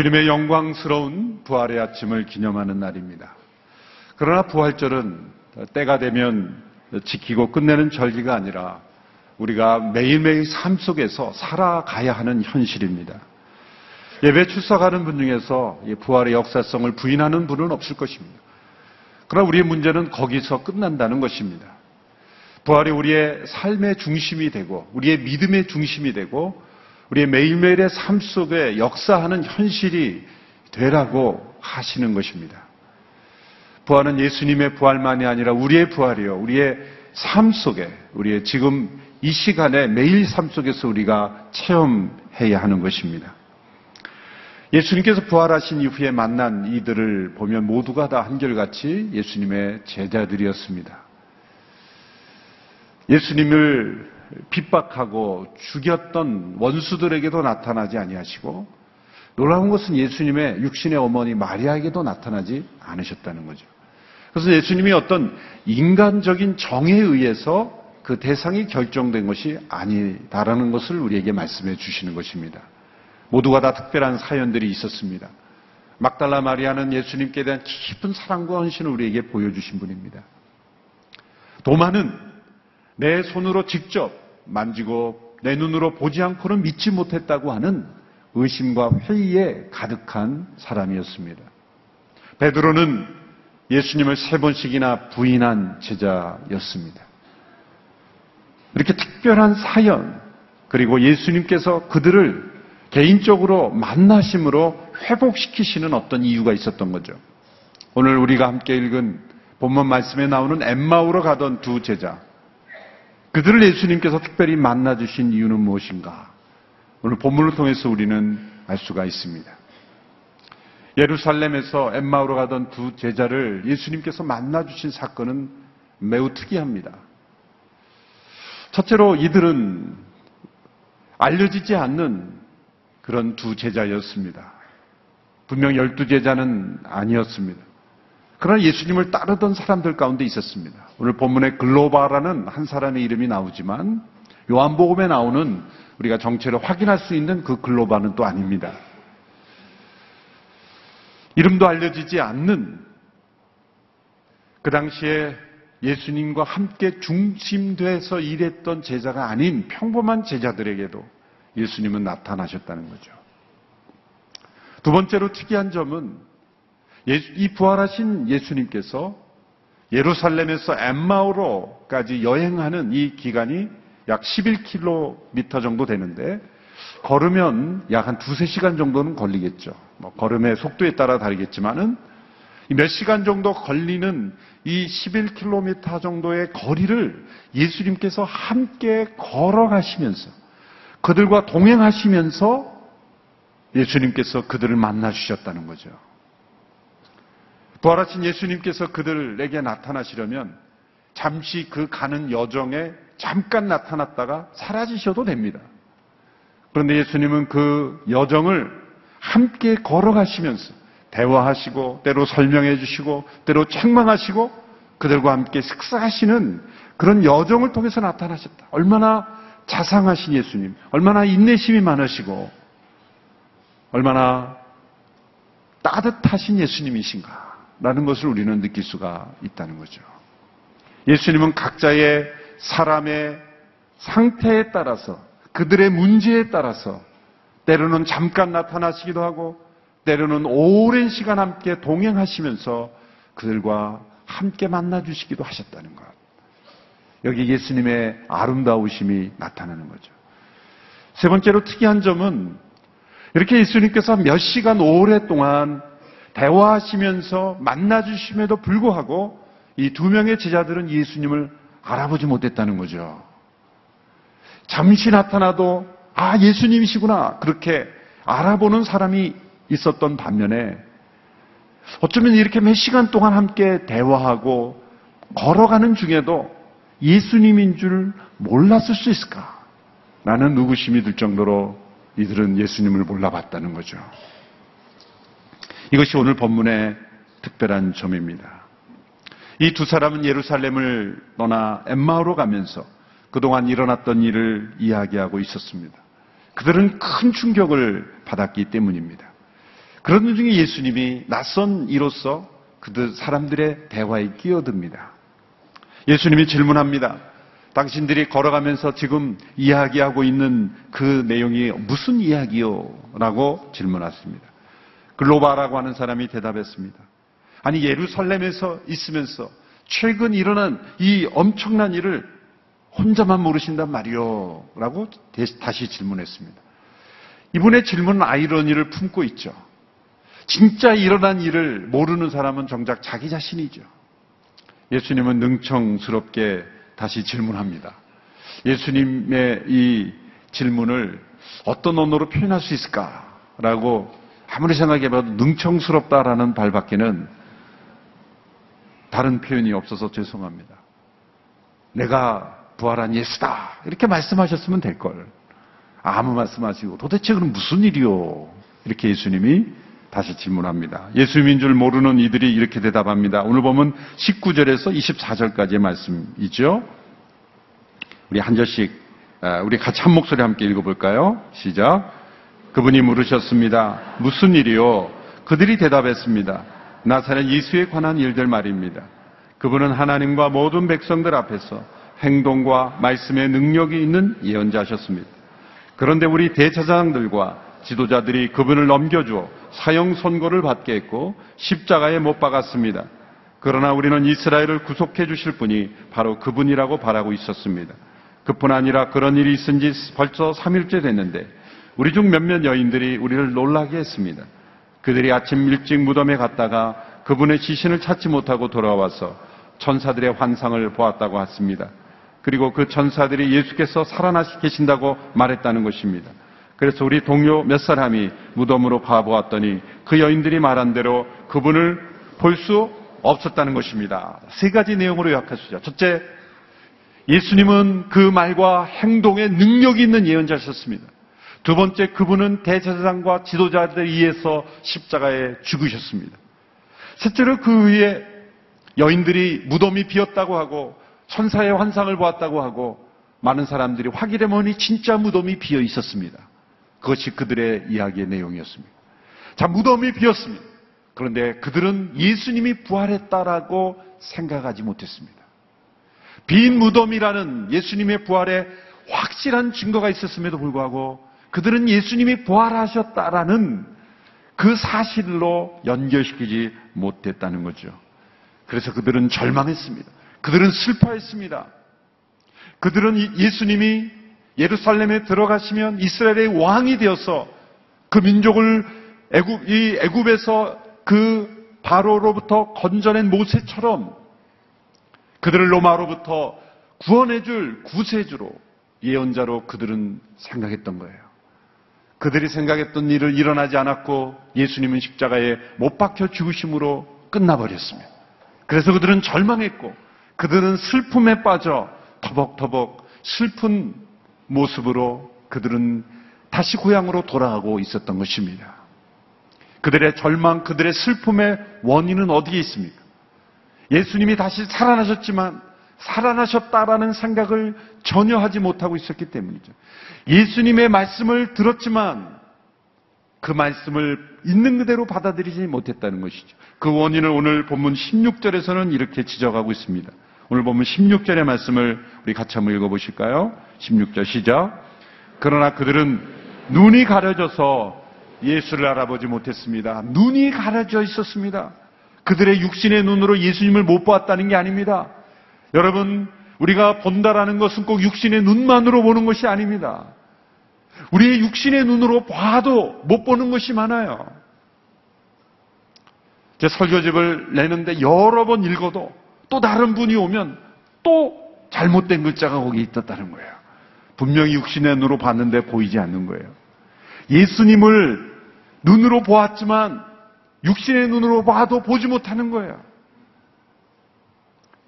주님의 영광스러운 부활의 아침을 기념하는 날입니다. 그러나 부활절은 때가 되면 지키고 끝내는 절기가 아니라 우리가 매일매일 삶 속에서 살아가야 하는 현실입니다. 예배 출석하는 분 중에서 부활의 역사성을 부인하는 분은 없을 것입니다. 그러나 우리의 문제는 거기서 끝난다는 것입니다. 부활이 우리의 삶의 중심이 되고 우리의 믿음의 중심이 되고 우리의 매일매일의 삶 속에 역사하는 현실이 되라고 하시는 것입니다. 부활은 예수님의 부활만이 아니라 우리의 부활이요. 우리의 삶 속에, 우리의 지금 이 시간에 매일 삶 속에서 우리가 체험해야 하는 것입니다. 예수님께서 부활하신 이후에 만난 이들을 보면 모두가 다 한결같이 예수님의 제자들이었습니다. 예수님을 핍박하고 죽였던 원수들에게도 나타나지 아니하시고 놀라운 것은 예수님의 육신의 어머니 마리아에게도 나타나지 않으셨다는 거죠. 그래서 예수님이 어떤 인간적인 정에 의해서 그 대상이 결정된 것이 아니다라는 것을 우리에게 말씀해 주시는 것입니다. 모두가 다 특별한 사연들이 있었습니다. 막달라 마리아는 예수님께 대한 깊은 사랑과 헌신을 우리에게 보여주신 분입니다. 도마는 내 손으로 직접 만지고 내 눈으로 보지 않고는 믿지 못했다고 하는 의심과 회의에 가득한 사람이었습니다. 베드로는 예수님을 세 번씩이나 부인한 제자였습니다. 이렇게 특별한 사연, 그리고 예수님께서 그들을 개인적으로 만나심으로 회복시키시는 어떤 이유가 있었던 거죠. 오늘 우리가 함께 읽은 본문 말씀에 나오는 엠마우로 가던 두 제자. 그들을 예수님께서 특별히 만나주신 이유는 무엇인가? 오늘 본문을 통해서 우리는 알 수가 있습니다. 예루살렘에서 엠마우로 가던 두 제자를 예수님께서 만나주신 사건은 매우 특이합니다. 첫째로 이들은 알려지지 않는 그런 두 제자였습니다. 분명 열두 제자는 아니었습니다. 그러나 예수님을 따르던 사람들 가운데 있었습니다. 오늘 본문에 글로바라는 한 사람의 이름이 나오지만 요한복음에 나오는 우리가 정체를 확인할 수 있는 그 글로바는 또 아닙니다. 이름도 알려지지 않는 그 당시에 예수님과 함께 중심돼서 일했던 제자가 아닌 평범한 제자들에게도 예수님은 나타나셨다는 거죠. 두 번째로 특이한 점은 이 부활하신 예수님께서 예루살렘에서 엠마오로까지 여행하는 이 기간이 약 11km 정도 되는데 걸으면 약 한 두세 시간 정도는 걸리겠죠. 뭐 걸음의 속도에 따라 다르겠지만은 몇 시간 정도 걸리는 이 11km 정도의 거리를 예수님께서 함께 걸어가시면서 그들과 동행하시면서 예수님께서 그들을 만나 주셨다는 거죠. 부활하신 예수님께서 그들에게 나타나시려면 잠시 그 가는 여정에 잠깐 나타났다가 사라지셔도 됩니다. 그런데 예수님은 그 여정을 함께 걸어가시면서 대화하시고 때로 설명해 주시고 때로 책망하시고 그들과 함께 식사하시는 그런 여정을 통해서 나타나셨다. 얼마나 자상하신 예수님, 얼마나 인내심이 많으시고 얼마나 따뜻하신 예수님이신가 라는 것을 우리는 느낄 수가 있다는 거죠. 예수님은 각자의 사람의 상태에 따라서 그들의 문제에 따라서 때로는 잠깐 나타나시기도 하고 때로는 오랜 시간 함께 동행하시면서 그들과 함께 만나 주시기도 하셨다는 것. 여기 예수님의 아름다우심이 나타나는 거죠. 세 번째로 특이한 점은 이렇게 예수님께서 몇 시간 오랫동안 대화하시면서 만나주심에도 불구하고 이 두 명의 제자들은 예수님을 알아보지 못했다는 거죠. 잠시 나타나도 아, 예수님이시구나. 그렇게 알아보는 사람이 있었던 반면에 어쩌면 이렇게 몇 시간 동안 함께 대화하고 걸어가는 중에도 예수님인 줄 몰랐을 수 있을까? 라는 의구심이 들 정도로 이들은 예수님을 몰라봤다는 거죠. 이것이 오늘 본문의 특별한 점입니다. 이 두 사람은 예루살렘을 떠나 엠마오로 가면서 그동안 일어났던 일을 이야기하고 있었습니다. 그들은 큰 충격을 받았기 때문입니다. 그런 중에 예수님이 낯선 이로서 그들 사람들의 대화에 끼어듭니다. 예수님이 질문합니다. 당신들이 걸어가면서 지금 이야기하고 있는 그 내용이 무슨 이야기요? 라고 질문했습니다. 글로바라고 하는 사람이 대답했습니다. 아니, 예루살렘에서 있으면서 최근 일어난 이 엄청난 일을 혼자만 모르신단 말이요. 라고 다시 질문했습니다. 이분의 질문은 아이러니를 품고 있죠. 진짜 일어난 일을 모르는 사람은 정작 자기 자신이죠. 예수님은 능청스럽게 다시 질문합니다. 예수님의 이 질문을 어떤 언어로 표현할 수 있을까라고 아무리 생각해봐도 능청스럽다라는 발밖에는 다른 표현이 없어서 죄송합니다. 내가 부활한 예수다. 이렇게 말씀하셨으면 될 걸. 아무 말씀하시고 도대체 그럼 무슨 일이요? 이렇게 예수님이 다시 질문합니다. 예수님인 줄 모르는 이들이 이렇게 대답합니다. 오늘 보면 19절에서 24절까지의 말씀이죠. 우리 한 절씩 아, 우리 같이 한 목소리 함께 읽어볼까요? 시작. 그분이 물으셨습니다. 무슨 일이요? 그들이 대답했습니다. 나사렛 예수에 관한 일들 말입니다. 그분은 하나님과 모든 백성들 앞에서 행동과 말씀의 능력이 있는 예언자셨습니다. 그런데 우리 대차장들과 지도자들이 그분을 넘겨주어 사형 선고를 받게 했고 십자가에 못 박았습니다. 그러나 우리는 이스라엘을 구속해 주실 분이 바로 그분이라고 바라고 있었습니다. 그뿐 아니라 그런 일이 있은 지 벌써 3일째 됐는데 우리 중 몇몇 여인들이 우리를 놀라게 했습니다. 그들이 아침 일찍 무덤에 갔다가 그분의 지신을 찾지 못하고 돌아와서 천사들의 환상을 보았다고 했습니다. 그리고 그 천사들이 예수께서 살아나시 계신다고 말했다는 것입니다. 그래서 우리 동료 몇 사람이 무덤으로 가보았더니 그 여인들이 말한 대로 그분을 볼 수 없었다는 것입니다. 세 가지 내용으로 요약하시죠. 첫째, 예수님은 그 말과 행동에 능력이 있는 예언자셨습니다. 두 번째, 그분은 대제사장과 지도자들에 의해서 십자가에 죽으셨습니다. 셋째로 그 위에 여인들이 무덤이 비었다고 하고 천사의 환상을 보았다고 하고 많은 사람들이 확인해 보니 진짜 무덤이 비어 있었습니다. 그것이 그들의 이야기의 내용이었습니다. 자, 무덤이 비었습니다. 그런데 그들은 예수님이 부활했다라고 생각하지 못했습니다. 빈 무덤이라는 예수님의 부활에 확실한 증거가 있었음에도 불구하고 그들은 예수님이 부활하셨다라는 그 사실로 연결시키지 못했다는 거죠. 그래서 그들은 절망했습니다. 그들은 슬퍼했습니다. 그들은 예수님이 예루살렘에 들어가시면 이스라엘의 왕이 되어서 그 민족을 애굽, 이 애굽에서 그 바로로부터 건져낸 모세처럼 그들을 로마로부터 구원해줄 구세주로 예언자로 그들은 생각했던 거예요. 그들이 생각했던 일을 일어나지 않았고 예수님은 십자가에 못 박혀 죽으심으로 끝나버렸습니다. 그래서 그들은 절망했고 그들은 슬픔에 빠져 터벅터벅 슬픈 모습으로 그들은 다시 고향으로 돌아가고 있었던 것입니다. 그들의 절망, 그들의 슬픔의 원인은 어디에 있습니까? 예수님이 다시 살아나셨지만 살아나셨다라는 생각을 전혀 하지 못하고 있었기 때문이죠. 예수님의 말씀을 들었지만 그 말씀을 있는 그대로 받아들이지 못했다는 것이죠. 그 원인을 오늘 본문 16절에서는 이렇게 지적하고 있습니다. 오늘 보면 16절의 말씀을 우리 같이 한번 읽어보실까요? 16절 시작. 그러나 그들은 눈이 가려져서 예수를 알아보지 못했습니다. 눈이 가려져 있었습니다. 그들의 육신의 눈으로 예수님을 못 보았다는 게 아닙니다. 여러분, 우리가 본다라는 것은 꼭 육신의 눈만으로 보는 것이 아닙니다. 우리의 육신의 눈으로 봐도 못 보는 것이 많아요. 제 설교집을 내는데 여러 번 읽어도 또 다른 분이 오면 또 잘못된 글자가 거기 있었다는 거예요. 분명히 육신의 눈으로 봤는데 보이지 않는 거예요. 예수님을 눈으로 보았지만 육신의 눈으로 봐도 보지 못하는 거예요.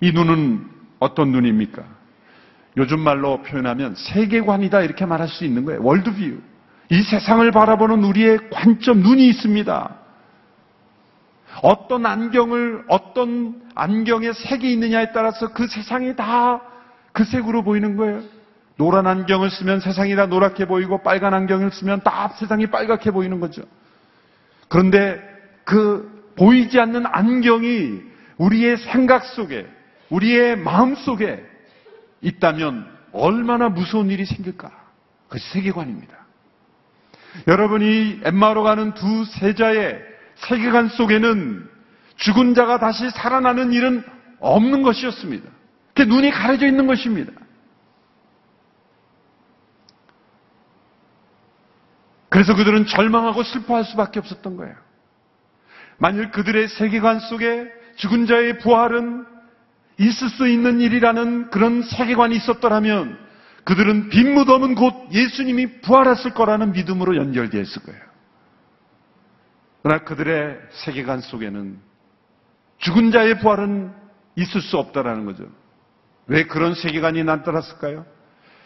이 눈은 어떤 눈입니까? 요즘 말로 표현하면 세계관이다 이렇게 말할 수 있는 거예요. 월드뷰. 이 세상을 바라보는 우리의 관점, 눈이 있습니다. 어떤 안경을, 어떤 안경에 색이 있느냐에 따라서 그 세상이 다 그 색으로 보이는 거예요. 노란 안경을 쓰면 세상이 다 노랗게 보이고 빨간 안경을 쓰면 다 세상이 빨갛게 보이는 거죠. 그런데 그 보이지 않는 안경이 우리의 생각 속에, 우리의 마음 속에 있다면 얼마나 무서운 일이 생길까? 그것이 세계관입니다. 여러분이 엠마로 가는 두 세자의 세계관 속에는 죽은 자가 다시 살아나는 일은 없는 것이었습니다. 그 눈이 가려져 있는 것입니다. 그래서 그들은 절망하고 슬퍼할 수밖에 없었던 거예요. 만일 그들의 세계관 속에 죽은 자의 부활은 있을 수 있는 일이라는 그런 세계관이 있었더라면 그들은 빈 무덤은 곧 예수님이 부활했을 거라는 믿음으로 연결되어 있을 거예요. 그러나 그들의 세계관 속에는 죽은 자의 부활은 있을 수 없다라는 거죠. 왜 그런 세계관이 나타났을까요?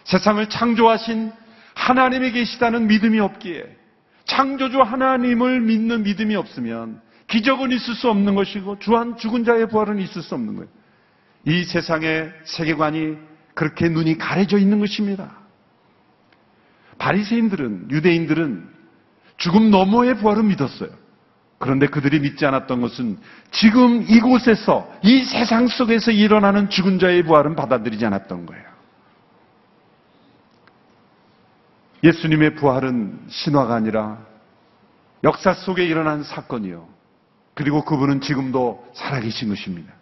세상을 창조하신 하나님이 계시다는 믿음이 없기에 창조주 하나님을 믿는 믿음이 없으면 기적은 있을 수 없는 것이고 주한 죽은 자의 부활은 있을 수 없는 거예요. 이 세상의 세계관이 그렇게 눈이 가려져 있는 것입니다. 바리새인들은 유대인들은 죽음 너머의 부활을 믿었어요. 그런데 그들이 믿지 않았던 것은 지금 이곳에서 이 세상 속에서 일어나는 죽은 자의 부활은 받아들이지 않았던 거예요. 예수님의 부활은 신화가 아니라 역사 속에 일어난 사건이요. 그리고 그분은 지금도 살아계신 것입니다.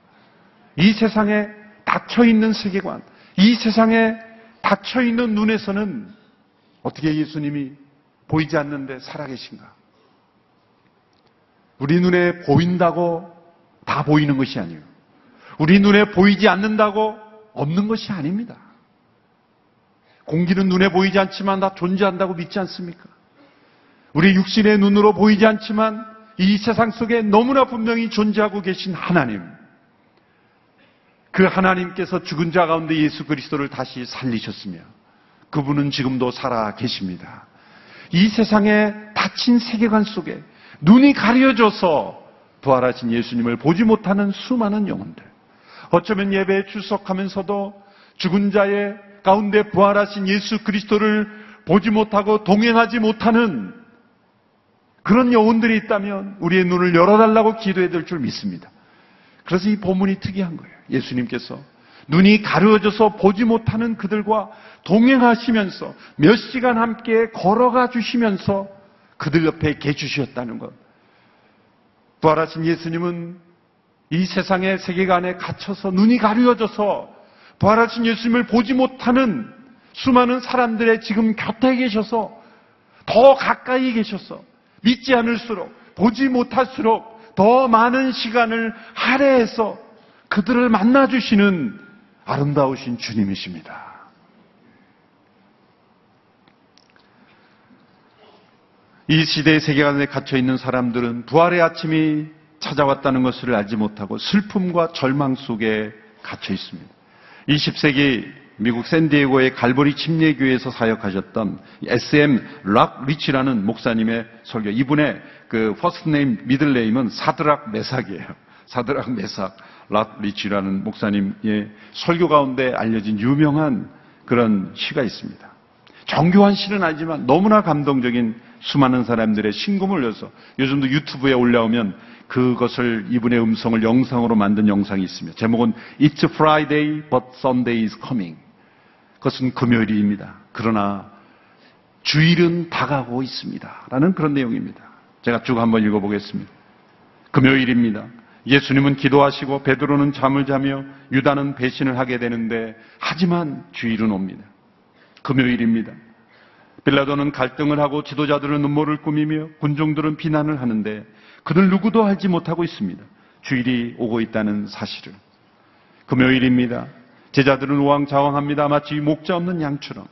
이 세상에 닫혀있는 세계관, 이 세상에 닫혀있는 눈에서는 어떻게 예수님이 보이지 않는데 살아계신가? 우리 눈에 보인다고 다 보이는 것이 아니에요. 우리 눈에 보이지 않는다고 없는 것이 아닙니다. 공기는 눈에 보이지 않지만 다 존재한다고 믿지 않습니까? 우리 육신의 눈으로 보이지 않지만 이 세상 속에 너무나 분명히 존재하고 계신 하나님. 그 하나님께서 죽은 자 가운데 예수 그리스도를 다시 살리셨으며 그분은 지금도 살아 계십니다. 이 세상에 닫힌 세계관 속에 눈이 가려져서 부활하신 예수님을 보지 못하는 수많은 영혼들. 어쩌면 예배에 출석하면서도 죽은 자의 가운데 부활하신 예수 그리스도를 보지 못하고 동행하지 못하는 그런 영혼들이 있다면 우리의 눈을 열어달라고 기도해야 될 줄 믿습니다. 그래서 이 본문이 특이한 거예요. 예수님께서 눈이 가려져서 보지 못하는 그들과 동행하시면서 몇 시간 함께 걸어가 주시면서 그들 옆에 계주셨다는 것. 부활하신 예수님은 이 세상의 세계관에 갇혀서 눈이 가려져서 부활하신 예수님을 보지 못하는 수많은 사람들의 지금 곁에 계셔서 더 가까이 계셔서 믿지 않을수록 보지 못할수록 더 많은 시간을 할애해서 그들을 만나주시는 아름다우신 주님이십니다. 이 시대의 세계관에 갇혀 있는 사람들은 부활의 아침이 찾아왔다는 것을 알지 못하고 슬픔과 절망 속에 갇혀 있습니다. 20세기 미국 샌디에고의 갈보리 침례교회에서 사역하셨던 SM 락 리치라는 목사님의 설교. 이분의 그 first name, middle name은 사드락 메삭이에요. 사드락 메삭 락 리치라는 목사님의 설교 가운데 알려진 유명한 그런 시가 있습니다. 정교한 시는 아니지만 너무나 감동적인 수많은 사람들의 심금을 울려서 요즘도 유튜브에 올라오면 그것을 이분의 음성을 영상으로 만든 영상이 있습니다. 제목은 It's Friday but Sunday is coming. 그것은 금요일입니다. 그러나 주일은 다가오고 있습니다. 라는 그런 내용입니다. 제가 쭉 한번 읽어보겠습니다. 금요일입니다. 예수님은 기도하시고 베드로는 잠을 자며 유다는 배신을 하게 되는데 하지만 주일은 옵니다. 금요일입니다. 빌라도는 갈등을 하고 지도자들은 눈물을 꾸미며 군종들은 비난을 하는데 그들 누구도 알지 못하고 있습니다. 주일이 오고 있다는 사실을. 금요일입니다. 제자들은 우왕좌왕합니다. 마치 목자 없는 양처럼.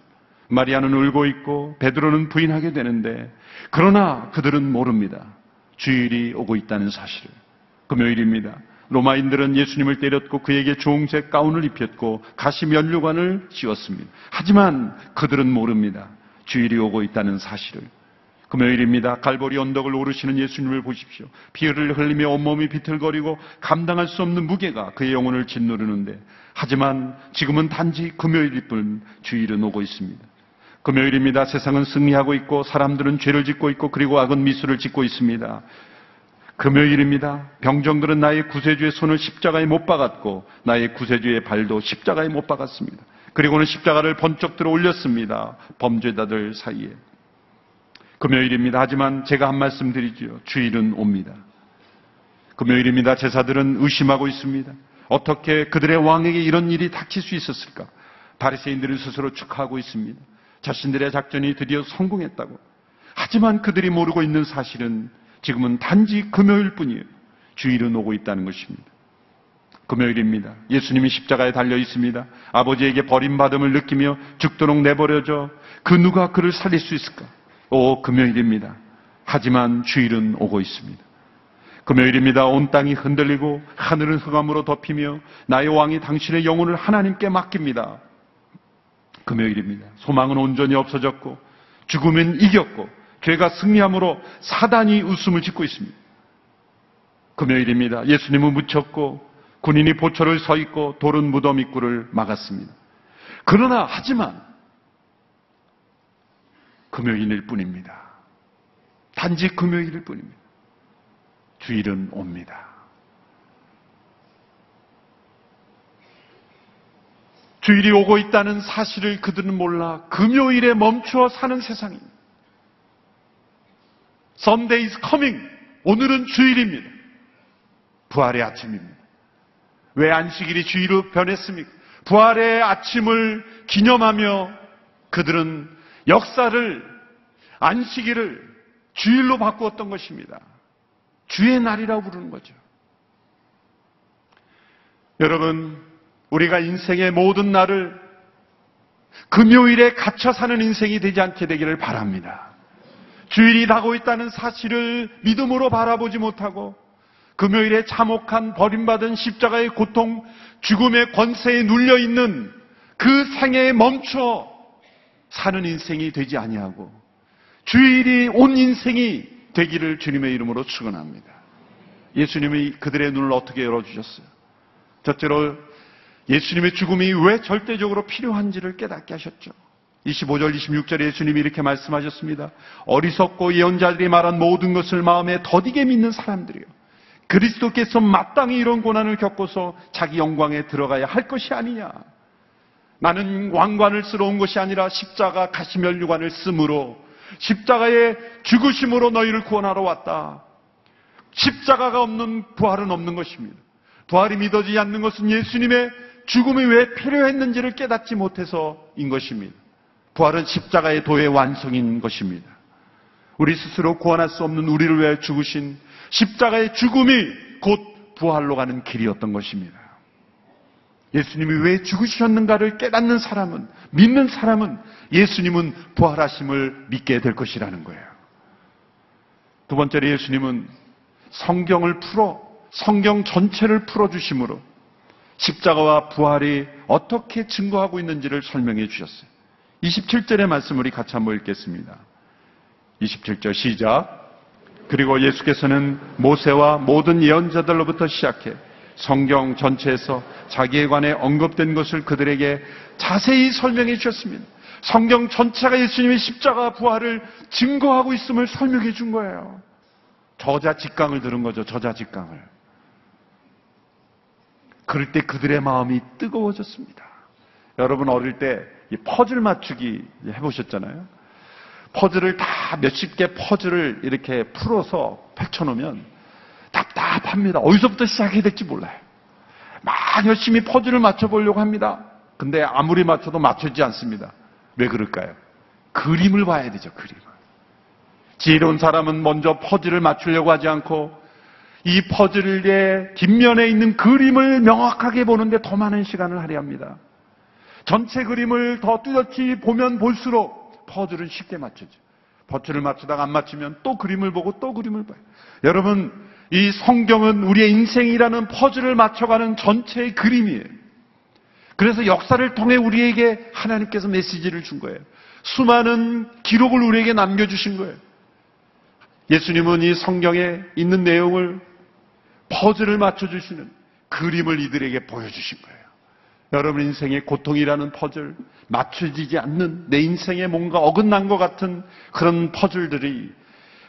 마리아는 울고 있고 베드로는 부인하게 되는데 그러나 그들은 모릅니다. 주일이 오고 있다는 사실을. 금요일입니다. 로마인들은 예수님을 때렸고 그에게 종색 가운을 입혔고 가시 면류관을 씌웠습니다. 하지만 그들은 모릅니다. 주일이 오고 있다는 사실을. 금요일입니다. 갈보리 언덕을 오르시는 예수님을 보십시오. 피를 흘리며 온몸이 비틀거리고 감당할 수 없는 무게가 그의 영혼을 짓누르는데 하지만 지금은 단지 금요일일 뿐 주일은 오고 있습니다. 금요일입니다. 세상은 승리하고 있고 사람들은 죄를 짓고 있고 그리고 악은 미수를 짓고 있습니다. 금요일입니다. 병정들은 나의 구세주의 손을 십자가에 못 박았고 나의 구세주의 발도 십자가에 못 박았습니다. 그리고는 십자가를 번쩍 들어 올렸습니다. 범죄자들 사이에. 금요일입니다. 하지만 제가 한 말씀 드리지요. 주일은 옵니다. 금요일입니다. 제사들은 의심하고 있습니다. 어떻게 그들의 왕에게 이런 일이 닥칠 수 있었을까? 바리새인들은 스스로 축하하고 있습니다. 자신들의 작전이 드디어 성공했다고. 하지만 그들이 모르고 있는 사실은 지금은 단지 금요일 뿐이에요. 주일은 오고 있다는 것입니다. 금요일입니다. 예수님이 십자가에 달려 있습니다. 아버지에게 버림받음을 느끼며 죽도록 내버려져 그 누가 그를 살릴 수 있을까? 오, 금요일입니다. 하지만 주일은 오고 있습니다. 금요일입니다. 온 땅이 흔들리고 하늘은 흑암으로 덮이며 나의 왕이 당신의 영혼을 하나님께 맡깁니다. 금요일입니다. 소망은 온전히 없어졌고 죽음은 이겼고 죄가 승리함으로 사단이 웃음을 짓고 있습니다. 금요일입니다. 예수님은 묻혔고 군인이 보초를 서 있고 돌은 무덤 입구를 막았습니다. 그러나 하지만 금요일일 뿐입니다. 단지 금요일일 뿐입니다. 주일은 옵니다. 주일이 오고 있다는 사실을 그들은 몰라 금요일에 멈추어 사는 세상입니다. Sunday is coming. 오늘은 주일입니다. 부활의 아침입니다. 왜 안식일이 주일로 변했습니까? 부활의 아침을 기념하며 그들은 역사를 안식일을 주일로 바꾸었던 것입니다. 주의 날이라고 부르는 거죠. 여러분, 우리가 인생의 모든 날을 금요일에 갇혀 사는 인생이 되지 않게 되기를 바랍니다. 주일이 다고 있다는 사실을 믿음으로 바라보지 못하고 금요일에 참혹한 버림받은 십자가의 고통, 죽음의 권세에 눌려 있는 그 생애에 멈춰 사는 인생이 되지 아니하고 주일이 온 인생이 되기를 주님의 이름으로 축원합니다. 예수님이 그들의 눈을 어떻게 열어 주셨어요? 첫째로 예수님의 죽음이 왜 절대적으로 필요한지를 깨닫게 하셨죠. 25절, 26절에 예수님이 이렇게 말씀하셨습니다. 어리석고 예언자들이 말한 모든 것을 마음에 더디게 믿는 사람들이요. 그리스도께서 마땅히 이런 고난을 겪고서 자기 영광에 들어가야 할 것이 아니냐. 나는 왕관을 쓰러 온 것이 아니라 십자가 가시면류관을 쓰므로 십자가의 죽으심으로 너희를 구원하러 왔다. 십자가가 없는 부활은 없는 것입니다. 부활이 믿어지지 않는 것은 예수님의 죽음이 왜 필요했는지를 깨닫지 못해서인 것입니다. 부활은 십자가의 도의 완성인 것입니다. 우리 스스로 구원할 수 없는 우리를 위해 죽으신 십자가의 죽음이 곧 부활로 가는 길이었던 것입니다. 예수님이 왜 죽으셨는가를 깨닫는 사람은, 믿는 사람은 예수님은 부활하심을 믿게 될 것이라는 거예요. 두 번째로 예수님은 성경을 풀어, 성경 전체를 풀어주심으로 십자가와 부활이 어떻게 증거하고 있는지를 설명해 주셨어요. 27절의 말씀 우리 같이 한번 읽겠습니다. 27절 시작. 그리고 예수께서는 모세와 모든 예언자들로부터 시작해 성경 전체에서 자기에 관해 언급된 것을 그들에게 자세히 설명해 주셨습니다. 성경 전체가 예수님의 십자가 부활을 증거하고 있음을 설명해 준 거예요. 저자 직강을 들은 거죠. 저자 직강을. 그럴 때 그들의 마음이 뜨거워졌습니다. 여러분 어릴 때 퍼즐 맞추기 해보셨잖아요. 퍼즐을 다 몇십 개 퍼즐을 이렇게 풀어서 펼쳐놓으면 답답합니다. 어디서부터 시작해야 될지 몰라요. 막 열심히 퍼즐을 맞춰보려고 합니다. 근데 아무리 맞춰도 맞춰지지 않습니다. 왜 그럴까요? 그림을 봐야 되죠, 그림을. 지혜로운 사람은 먼저 퍼즐을 맞추려고 하지 않고 이 퍼즐의 뒷면에 있는 그림을 명확하게 보는데 더 많은 시간을 할애합니다. 전체 그림을 더 뚜렷이 보면 볼수록 퍼즐은 쉽게 맞춰져. 퍼즐을 맞추다가 안 맞추면 또 그림을 보고 또 그림을 봐요. 여러분, 이 성경은 우리의 인생이라는 퍼즐을 맞춰가는 전체의 그림이에요. 그래서 역사를 통해 우리에게 하나님께서 메시지를 준 거예요. 수많은 기록을 우리에게 남겨주신 거예요. 예수님은 이 성경에 있는 내용을 퍼즐을 맞춰주시는 그림을 이들에게 보여주신 거예요. 여러분 인생의 고통이라는 퍼즐, 맞춰지지 않는 내 인생에 뭔가 어긋난 것 같은 그런 퍼즐들이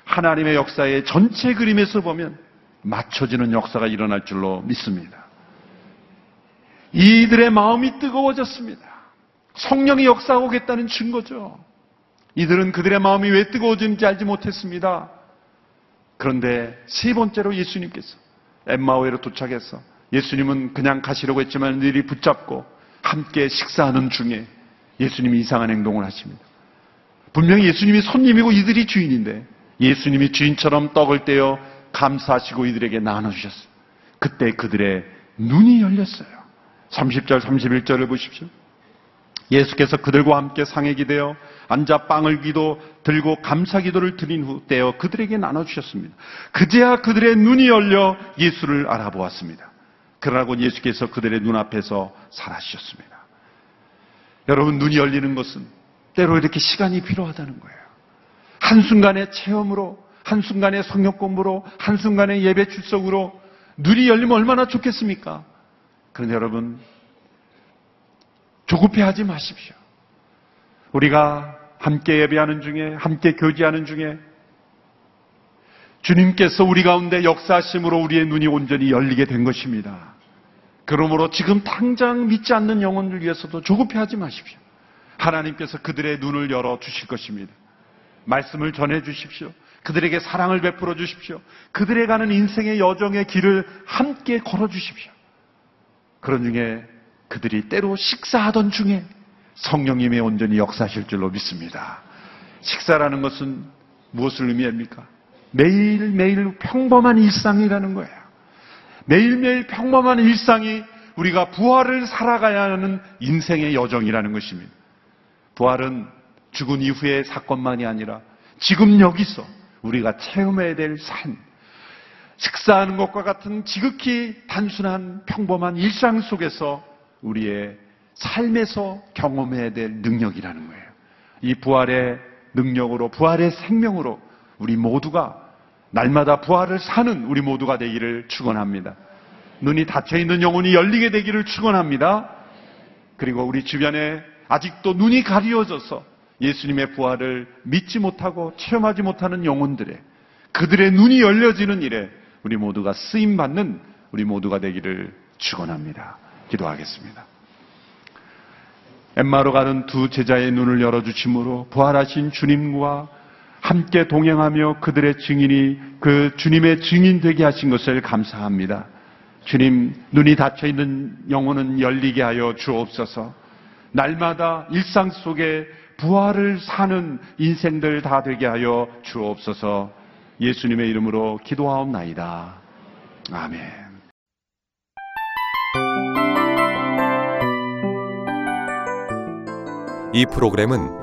하나님의 역사의 전체 그림에서 보면 맞춰지는 역사가 일어날 줄로 믿습니다. 이들의 마음이 뜨거워졌습니다. 성령이 역사하겠다는 증거죠. 이들은 그들의 마음이 왜 뜨거워지는지 알지 못했습니다. 그런데 세 번째로 예수님께서 엠마오에로 도착해서 예수님은 그냥 가시려고 했지만 늘이 붙잡고 함께 식사하는 중에 예수님이 이상한 행동을 하십니다. 분명히 예수님이 손님이고 이들이 주인인데 예수님이 주인처럼 떡을 떼어 감사하시고 이들에게 나눠주셨어요. 그때 그들의 눈이 열렸어요. 30절, 31절을 보십시오. 예수께서 그들과 함께 상에 기대어 앉아 빵을 기도 들고 감사 기도를 드린 후 떼어 그들에게 나눠주셨습니다. 그제야 그들의 눈이 열려 예수를 알아보았습니다. 그러고 예수께서 그들의 눈앞에서 살아주셨습니다. 여러분 눈이 열리는 것은 때로 이렇게 시간이 필요하다는 거예요. 한순간의 체험으로, 한순간의 성역 공부로, 한순간의 예배 출석으로 눈이 열리면 얼마나 좋겠습니까? 그런데 여러분, 조급해 하지 마십시오. 우리가 함께 예배하는 중에, 함께 교제하는 중에 주님께서 우리 가운데 역사심으로 우리의 눈이 온전히 열리게 된 것입니다. 그러므로 지금 당장 믿지 않는 영혼들 위해서도 조급해하지 마십시오. 하나님께서 그들의 눈을 열어 주실 것입니다. 말씀을 전해 주십시오. 그들에게 사랑을 베풀어 주십시오. 그들에 가는 인생의 여정의 길을 함께 걸어 주십시오. 그런 중에 그들이 때로 식사하던 중에 성령님의 온전히 역사하실 줄로 믿습니다. 식사라는 것은 무엇을 의미합니까? 매일매일 평범한 일상이라는 거예요. 매일매일 평범한 일상이 우리가 부활을 살아가야 하는 인생의 여정이라는 것입니다. 부활은 죽은 이후의 사건만이 아니라 지금 여기서 우리가 체험해야 될 삶, 식사하는 것과 같은 지극히 단순한 평범한 일상 속에서 우리의 삶에서 경험해야 될 능력이라는 거예요. 이 부활의 능력으로, 부활의 생명으로 우리 모두가 날마다 부활을 사는 우리 모두가 되기를 축원합니다. 눈이 닫혀 있는 영혼이 열리게 되기를 축원합니다. 그리고 우리 주변에 아직도 눈이 가리워져서 예수님의 부활을 믿지 못하고 체험하지 못하는 영혼들의 그들의 눈이 열려지는 일에 우리 모두가 쓰임 받는 우리 모두가 되기를 축원합니다. 기도하겠습니다. 엠마로 가는 두 제자의 눈을 열어 주심으로 부활하신 주님과 함께 동행하며 그들의 증인이 그 주님의 증인 되게 하신 것을 감사합니다. 주님, 눈이 닫혀 있는 영혼은 열리게 하여 주옵소서. 날마다 일상 속에 부활을 사는 인생들 다 되게 하여 주옵소서. 예수님의 이름으로 기도하옵나이다. 아멘. 이 프로그램은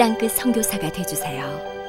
땅끝 성교사가 되주세요